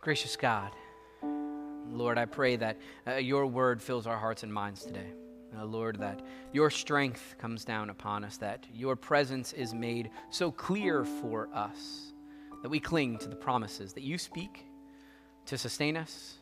Gracious God, Lord, I pray that uh, your word fills our hearts and minds today. Uh, Lord, that your strength comes down upon us, that your presence is made so clear for us, that we cling to the promises that you speak to sustain us,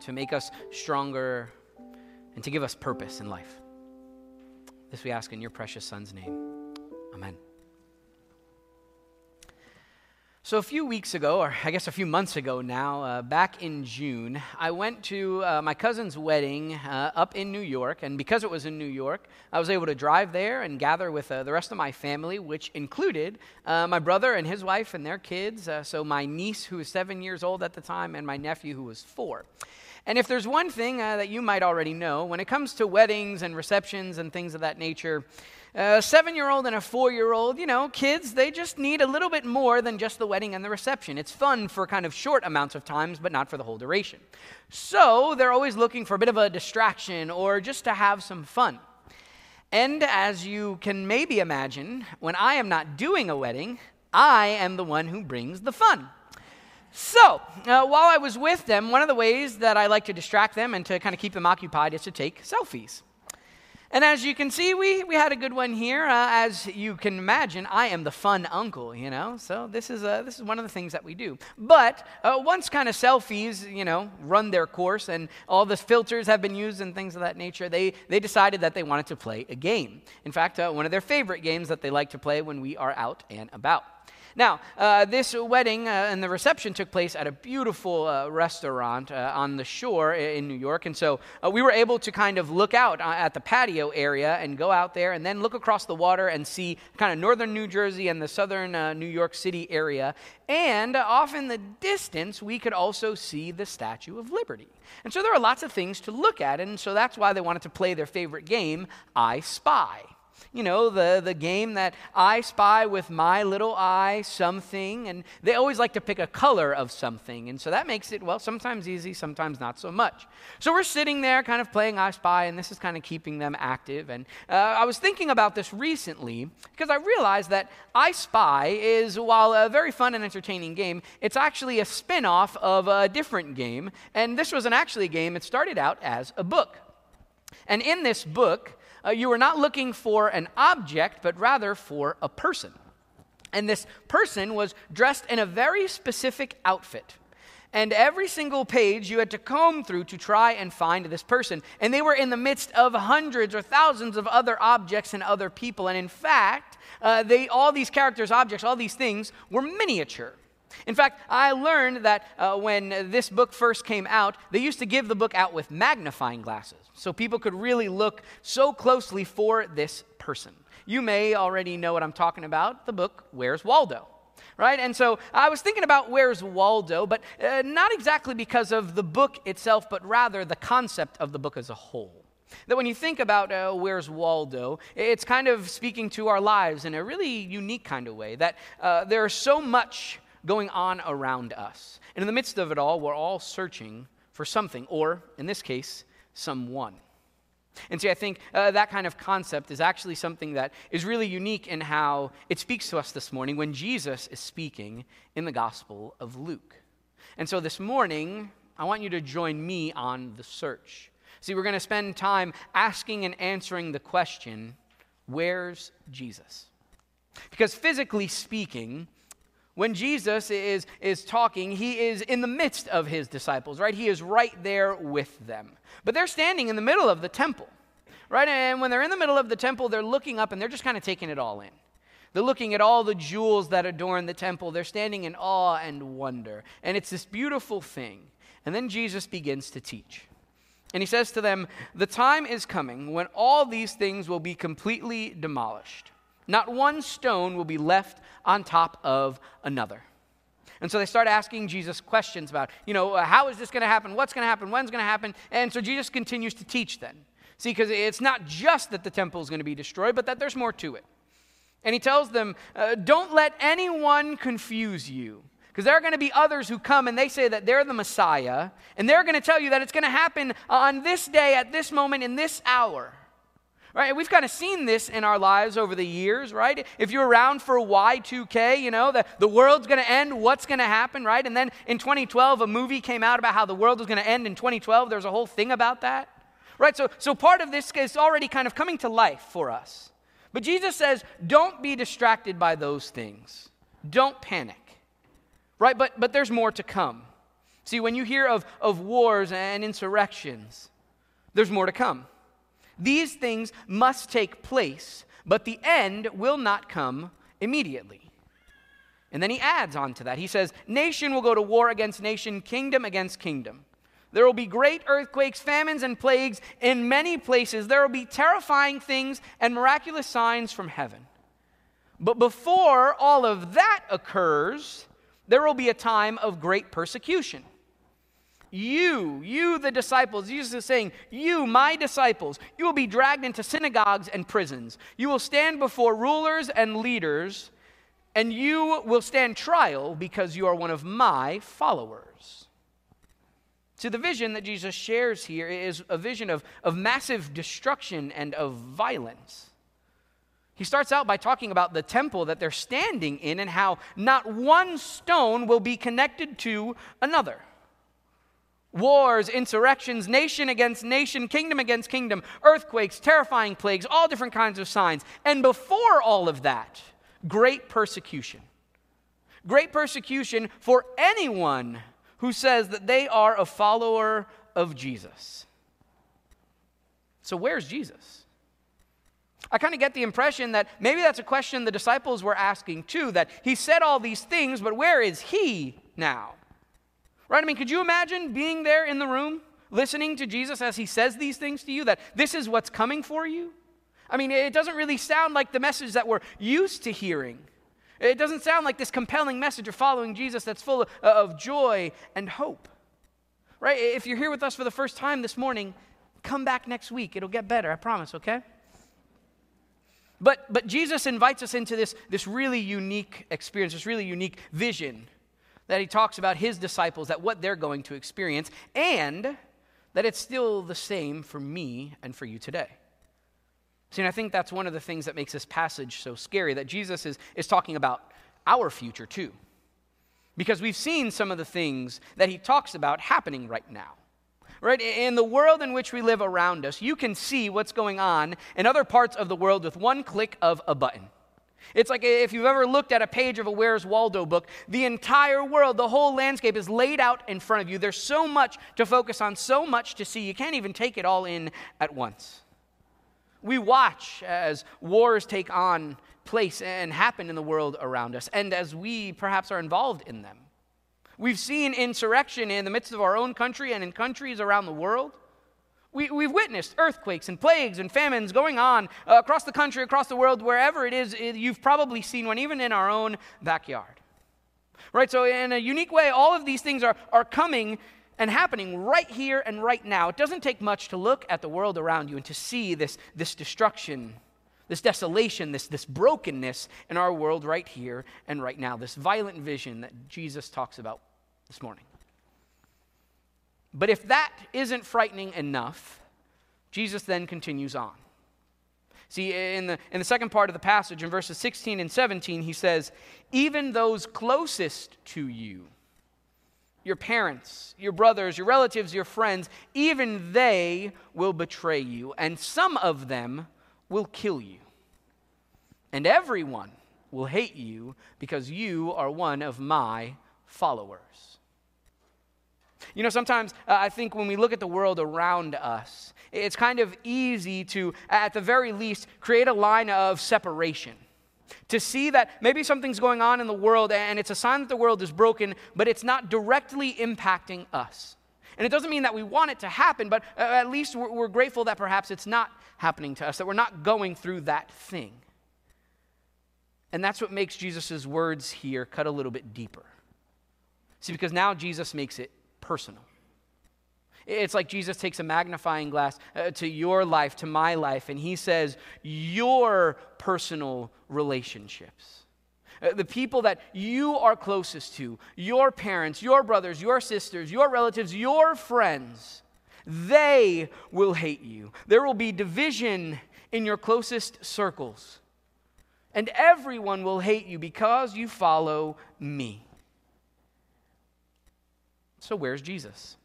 to make us stronger, and to give us purpose in life. This we ask in your precious Son's name. Amen. So, a few weeks ago, or I guess a few months ago now, uh, back in June, I went to uh, my cousin's wedding uh, up in New York. And because it was in New York, I was able to drive there and gather with uh, the rest of my family, which included uh, my brother and his wife and their kids. Uh, so, my niece, who was seven years old at the time, and my nephew, who was four. And if there's one thing uh, that you might already know, when it comes to weddings and receptions and things of that nature, uh, a seven year old and a four year old, you know, kids, they just need a little bit more than just the wedding and the reception. It's fun for kind of short amounts of times, but not for the whole duration. So they're always looking for a bit of a distraction or just to have some fun. And as you can maybe imagine, when I am not doing a wedding, I am the one who brings the fun. So, uh, while I was with them, one of the ways that I like to distract them and to kind of keep them occupied is to take selfies. And as you can see, we, we had a good one here. Uh, as you can imagine, I am the fun uncle, you know, so this is, uh, this is one of the things that we do. But uh, once kind of selfies, you know, run their course and all the filters have been used and things of that nature, they, they decided that they wanted to play a game. In fact, uh, one of their favorite games that they like to play when we are out and about. Now, uh, this wedding uh, and the reception took place at a beautiful uh, restaurant uh, on the shore in New York. And so uh, we were able to kind of look out uh, at the patio area and go out there and then look across the water and see kind of northern New Jersey and the southern New York City area. And off in the distance, we could also see the Statue of Liberty. And so there are lots of things to look at. And so that's why they wanted to play their favorite game, I Spy you know, the, the game that I spy with my little eye something, and they always like to pick a color of something. And so that makes it, well, sometimes easy, sometimes not so much. So we're sitting there kind of playing I Spy, and this is kind of keeping them active. And uh, I was thinking about this recently because I realized that I Spy is, while a very fun and entertaining game, it's actually a spin off of a different game. And this was an actually a game, it started out as a book. And in this book, uh, you were not looking for an object, but rather for a person. And this person was dressed in a very specific outfit. And every single page you had to comb through to try and find this person. And they were in the midst of hundreds or thousands of other objects and other people. And in fact, uh, they, all these characters, objects, all these things were miniature. In fact, I learned that uh, when this book first came out, they used to give the book out with magnifying glasses so people could really look so closely for this person. You may already know what I'm talking about the book, Where's Waldo? Right? And so I was thinking about Where's Waldo, but uh, not exactly because of the book itself, but rather the concept of the book as a whole. That when you think about uh, Where's Waldo, it's kind of speaking to our lives in a really unique kind of way. That uh, there's so much going on around us. And in the midst of it all, we're all searching for something, or in this case, someone. And see, I think uh, that kind of concept is actually something that is really unique in how it speaks to us this morning when Jesus is speaking in the Gospel of Luke. And so this morning, I want you to join me on the search. See, we're going to spend time asking and answering the question where's Jesus? Because physically speaking, when Jesus is, is talking, he is in the midst of his disciples, right? He is right there with them. But they're standing in the middle of the temple, right? And when they're in the middle of the temple, they're looking up and they're just kind of taking it all in. They're looking at all the jewels that adorn the temple. They're standing in awe and wonder. And it's this beautiful thing. And then Jesus begins to teach. And he says to them, The time is coming when all these things will be completely demolished not one stone will be left on top of another. And so they start asking Jesus questions about, you know, uh, how is this going to happen? What's going to happen? When's going to happen? And so Jesus continues to teach then. See, because it's not just that the temple is going to be destroyed, but that there's more to it. And he tells them, uh, don't let anyone confuse you. Because there are going to be others who come and they say that they're the Messiah, and they're going to tell you that it's going to happen on this day, at this moment, in this hour. Right? We've kind of seen this in our lives over the years, right? If you're around for Y2K, you know, the, the world's going to end, what's going to happen, right? And then in 2012, a movie came out about how the world was going to end in 2012. There's a whole thing about that, right? So, so part of this is already kind of coming to life for us. But Jesus says, don't be distracted by those things. Don't panic, right? But, but there's more to come. See, when you hear of, of wars and insurrections, there's more to come. These things must take place, but the end will not come immediately. And then he adds on to that. He says, Nation will go to war against nation, kingdom against kingdom. There will be great earthquakes, famines, and plagues in many places. There will be terrifying things and miraculous signs from heaven. But before all of that occurs, there will be a time of great persecution. You, you, the disciples, Jesus is saying, You, my disciples, you will be dragged into synagogues and prisons. You will stand before rulers and leaders, and you will stand trial because you are one of my followers. So, the vision that Jesus shares here is a vision of, of massive destruction and of violence. He starts out by talking about the temple that they're standing in and how not one stone will be connected to another wars, insurrections, nation against nation, kingdom against kingdom, earthquakes, terrifying plagues, all different kinds of signs. And before all of that, great persecution. Great persecution for anyone who says that they are a follower of Jesus. So, where's Jesus? I kind of get the impression that maybe that's a question the disciples were asking too that he said all these things, but where is he now? Right? I mean, could you imagine being there in the room, listening to Jesus as he says these things to you, that this is what's coming for you? I mean, it doesn't really sound like the message that we're used to hearing. It doesn't sound like this compelling message of following Jesus that's full of, joy and hope. Right? If you're here with us for the first time this morning, come back next week. It'll get better, I promise, okay? But, but Jesus invites us into this, this really unique experience, this really unique vision that he talks about his disciples, that what they're going to experience, and that it's still the same for me and for you today. See, and I think that's one of the things that makes this passage so scary that Jesus is, is talking about our future too. Because we've seen some of the things that he talks about happening right now. Right? In the world in which we live around us, you can see what's going on in other parts of the world with one click of a button. It's like if you've ever looked at a page of a Where's Waldo book, the entire world, the whole landscape is laid out in front of you. There's so much to focus on, so much to see, you can't even take it all in at once. We watch as wars take on place and happen in the world around us, and as we perhaps are involved in them. We've seen insurrection in the midst of our own country and in countries around the world. We, we've witnessed earthquakes and plagues and famines going on uh, across the country, across the world, wherever it is, it, you've probably seen one, even in our own backyard. Right? So, in a unique way, all of these things are, are coming and happening right here and right now. It doesn't take much to look at the world around you and to see this, this destruction, this desolation, this, this brokenness in our world right here and right now, this violent vision that Jesus talks about this morning. But if that isn't frightening enough, Jesus then continues on. See, in the, in the second part of the passage, in verses 16 and 17, he says, Even those closest to you, your parents, your brothers, your relatives, your friends, even they will betray you, and some of them will kill you. And everyone will hate you because you are one of my followers. You know, sometimes uh, I think when we look at the world around us, it's kind of easy to, at the very least, create a line of separation. To see that maybe something's going on in the world and it's a sign that the world is broken, but it's not directly impacting us. And it doesn't mean that we want it to happen, but uh, at least we're, we're grateful that perhaps it's not happening to us, that we're not going through that thing. And that's what makes Jesus' words here cut a little bit deeper. See, because now Jesus makes it personal. It's like Jesus takes a magnifying glass uh, to your life, to my life, and he says, Your personal relationships. Uh, the people that you are closest to, your parents, your brothers, your sisters, your relatives, your friends, they will hate you. There will be division in your closest circles, and everyone will hate you because you follow me. So, where's Jesus?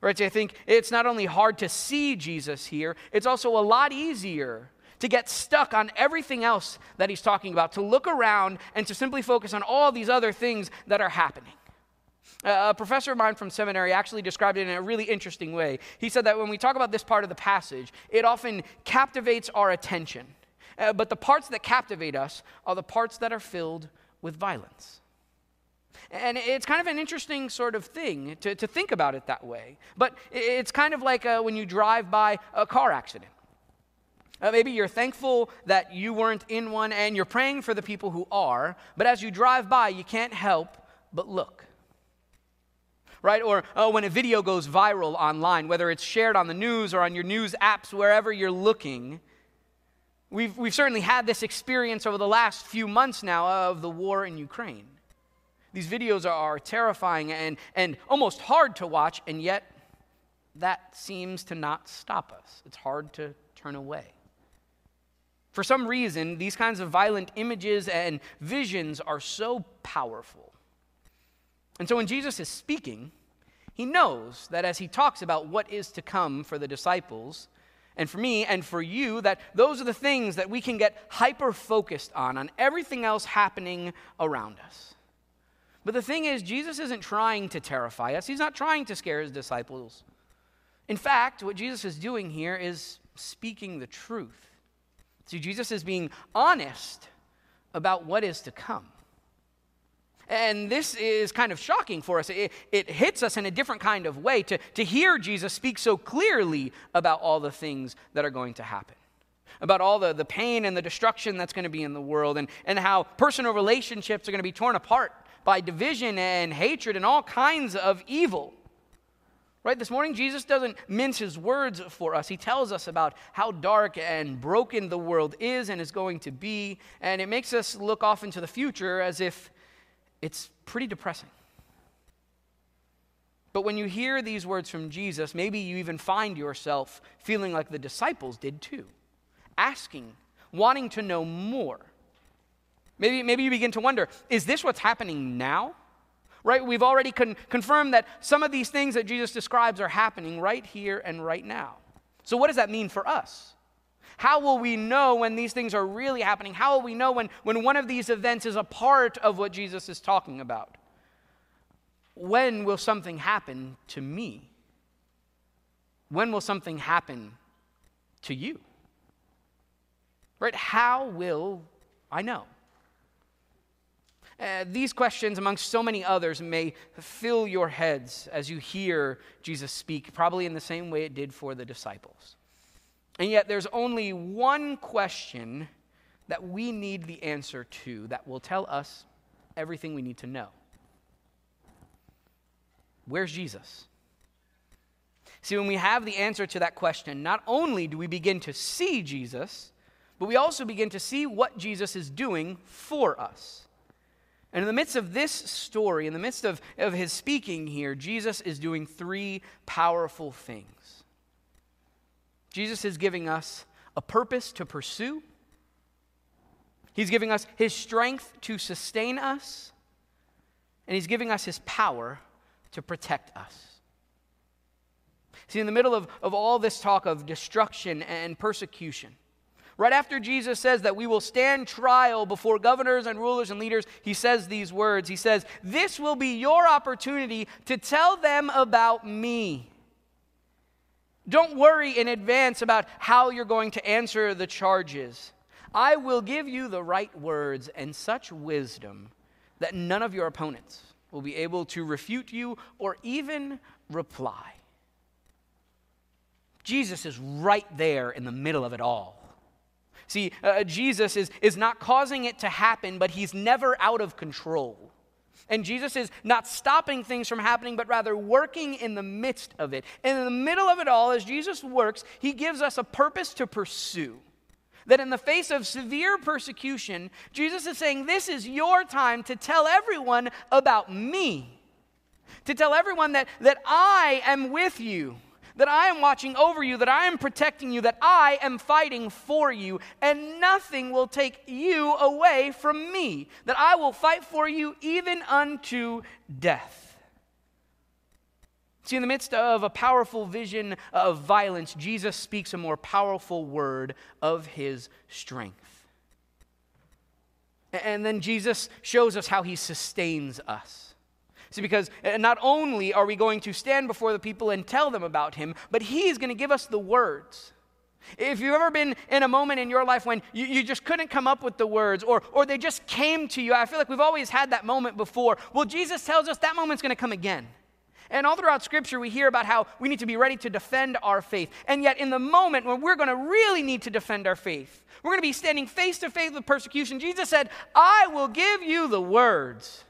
Right, so I think it's not only hard to see Jesus here, it's also a lot easier to get stuck on everything else that he's talking about, to look around and to simply focus on all these other things that are happening. A professor of mine from seminary actually described it in a really interesting way. He said that when we talk about this part of the passage, it often captivates our attention. Uh, but the parts that captivate us are the parts that are filled with violence. And it's kind of an interesting sort of thing to, to think about it that way. But it's kind of like uh, when you drive by a car accident. Uh, maybe you're thankful that you weren't in one and you're praying for the people who are, but as you drive by, you can't help but look. Right? Or oh, when a video goes viral online, whether it's shared on the news or on your news apps, wherever you're looking, we've, we've certainly had this experience over the last few months now of the war in Ukraine. These videos are terrifying and, and almost hard to watch, and yet that seems to not stop us. It's hard to turn away. For some reason, these kinds of violent images and visions are so powerful. And so when Jesus is speaking, he knows that as he talks about what is to come for the disciples, and for me and for you, that those are the things that we can get hyper focused on, on everything else happening around us. But the thing is, Jesus isn't trying to terrify us, he's not trying to scare his disciples. In fact, what Jesus is doing here is speaking the truth. See, Jesus is being honest about what is to come. And this is kind of shocking for us. It, it, hits us in a different kind of way to, to hear Jesus speak so clearly about all the things that are going to happen, about all the, the pain and the destruction that's going to be in the world, and, and how personal relationships are going to be torn apart by division and hatred and all kinds of evil. Right? This morning, Jesus doesn't mince his words for us. He tells us about how dark and broken the world is and is going to be. And it makes us look off into the future as if it's pretty depressing. But when you hear these words from Jesus, maybe you even find yourself feeling like the disciples did too, asking, wanting to know more. Maybe, maybe you begin to wonder is this what's happening now? Right? We've already con- confirmed that some of these things that Jesus describes are happening right here and right now. So, what does that mean for us? How will we know when these things are really happening? How will we know when, when one of these events is a part of what Jesus is talking about? When will something happen to me? When will something happen to you? Right? How will I know? Uh, these questions, amongst so many others, may fill your heads as you hear Jesus speak, probably in the same way it did for the disciples. And yet, there's only one question that we need the answer to that will tell us everything we need to know Where's Jesus? See, when we have the answer to that question, not only do we begin to see Jesus, but we also begin to see what Jesus is doing for us. And in the midst of this story, in the midst of, of his speaking here, Jesus is doing three powerful things. Jesus is giving us a purpose to pursue, he's giving us his strength to sustain us, and he's giving us his power to protect us. See, in the middle of, of all this talk of destruction and persecution, Right after Jesus says that we will stand trial before governors and rulers and leaders, he says these words. He says, This will be your opportunity to tell them about me. Don't worry in advance about how you're going to answer the charges. I will give you the right words and such wisdom that none of your opponents will be able to refute you or even reply. Jesus is right there in the middle of it all. See, uh, Jesus is, is not causing it to happen, but he's never out of control. And Jesus is not stopping things from happening, but rather working in the midst of it. And in the middle of it all, as Jesus works, he gives us a purpose to pursue. That in the face of severe persecution, Jesus is saying, This is your time to tell everyone about me, to tell everyone that, that I am with you, that I am watching over you, that I am protecting you, that I am fighting for you, and nothing will take you away from me, that I will fight for you even unto death. See, in the midst of a powerful vision of violence, Jesus speaks a more powerful word of his strength. And then Jesus shows us how he sustains us. See, because uh, not only are we going to stand before the people and tell them about him, but he's going to give us the words. If you've ever been in a moment in your life when you, you, just couldn't come up with the words or, or they just came to you, I feel like we've always had that moment before. Well, Jesus tells us that moment's going to come again. And all throughout Scripture, we hear about how we need to be ready to defend our faith. And yet, in the moment when we're going to really need to defend our faith, we're going to be standing face to face with persecution. Jesus said, I will give you the words,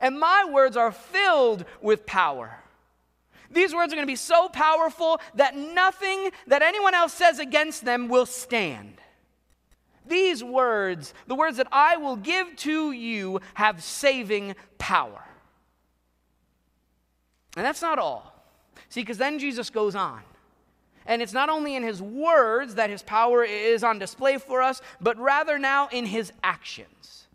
and my words are filled with power. These words are going to be so powerful that nothing that anyone else says against them will stand. These words, the words that I will give to you, have saving power. And that's not all. See, because then Jesus goes on. And it's not only in his words that his power is on display for us, but rather now in his actions.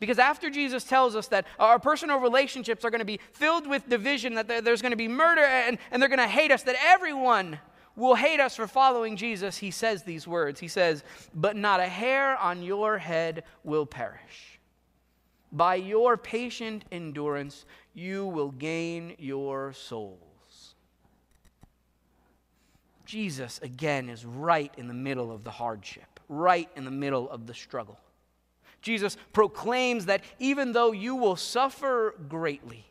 Because after Jesus tells us that our personal relationships are going to be filled with division, that there's going to be murder, and, and they're going to hate us, that everyone will hate us for following Jesus, he says these words. He says, But not a hair on your head will perish. By your patient endurance, you will gain your souls. Jesus, again, is right in the middle of the hardship, right in the middle of the struggle. Jesus proclaims that even though you will suffer greatly,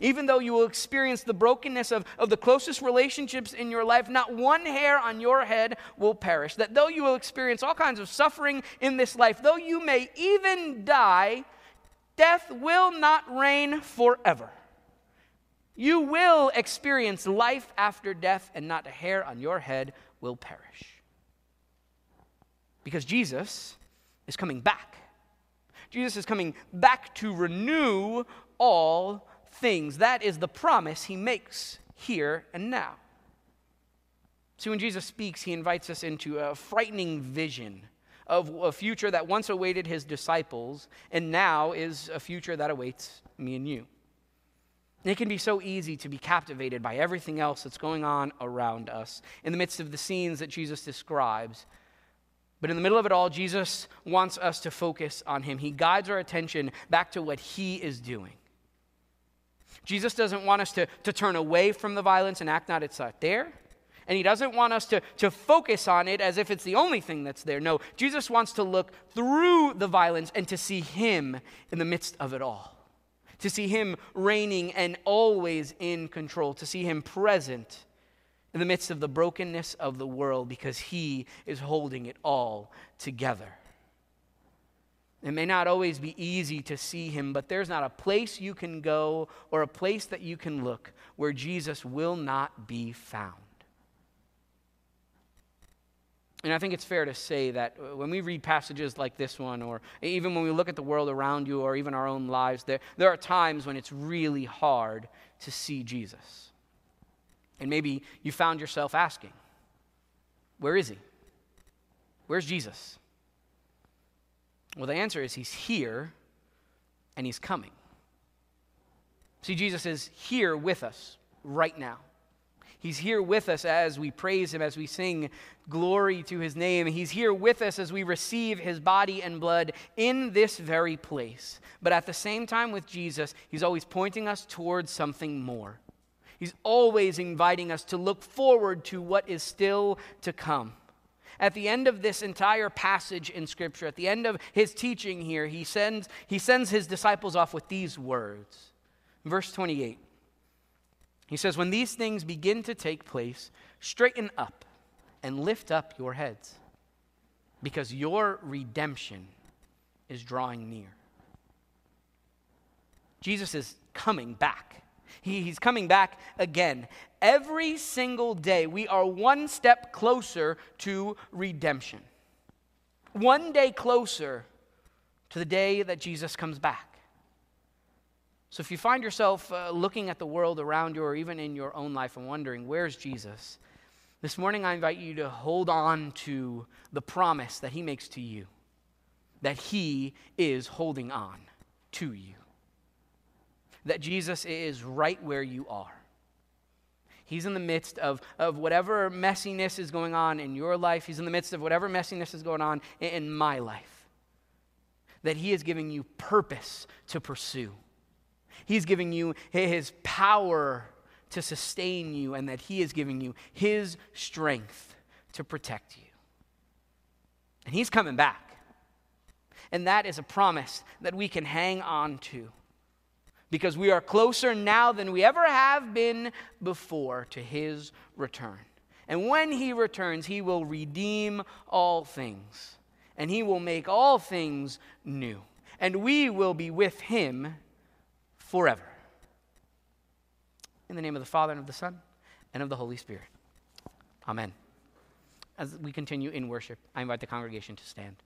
even though you will experience the brokenness of, of the closest relationships in your life, not one hair on your head will perish. That though you will experience all kinds of suffering in this life, though you may even die, death will not reign forever. You will experience life after death, and not a hair on your head will perish. Because Jesus is coming back. Jesus is coming back to renew all things. That is the promise he makes here and now. See, when Jesus speaks, he invites us into a frightening vision of a future that once awaited his disciples and now is a future that awaits me and you. It can be so easy to be captivated by everything else that's going on around us in the midst of the scenes that Jesus describes. But in the middle of it all, Jesus wants us to focus on him. He guides our attention back to what he is doing. Jesus doesn't want us to, to turn away from the violence and act not it's not there. And he doesn't want us to, to focus on it as if it's the only thing that's there. No, Jesus wants to look through the violence and to see him in the midst of it all. To see him reigning and always in control. To see him present in the midst of the brokenness of the world because he is holding it all together. It may not always be easy to see him, but there's not a place you can go or a place that you can look where Jesus will not be found. And I think it's fair to say that when we read passages like this one, or even when we look at the world around you, or even our own lives, there, there are times when it's really hard to see Jesus. And maybe you found yourself asking, Where is he? Where's Jesus? Well, the answer is He's here and He's coming. See, Jesus is here with us right now. He's here with us as we praise Him, as we sing glory to His name. He's here with us as we receive His body and blood in this very place. But at the same time, with Jesus, He's always pointing us towards something more. He's always inviting us to look forward to what is still to come. At the end of this entire passage in Scripture, at the end of his teaching here, he sends, he sends his disciples off with these words. Verse 28 he says, When these things begin to take place, straighten up and lift up your heads, because your redemption is drawing near. Jesus is coming back. He, he's coming back again. Every single day, we are one step closer to redemption. One day closer to the day that Jesus comes back. So if you find yourself uh, looking at the world around you or even in your own life and wondering, where's Jesus? This morning I invite you to hold on to the promise that he makes to you, that he is holding on to you, that Jesus is right where you are. He's in the midst of, of whatever messiness is going on in your life. He's in the midst of whatever messiness is going on in, in my life. That He is giving you purpose to pursue. He's giving you His power to sustain you, and that He is giving you His strength to protect you. And He's coming back. And that is a promise that we can hang on to because we are closer now than we ever have been before to his return. And when he returns, he will redeem all things, and he will make all things new. And we will be with him forever. In the name of the Father, and of the Son, and of the Holy Spirit. Amen. As we continue in worship, I invite the congregation to stand.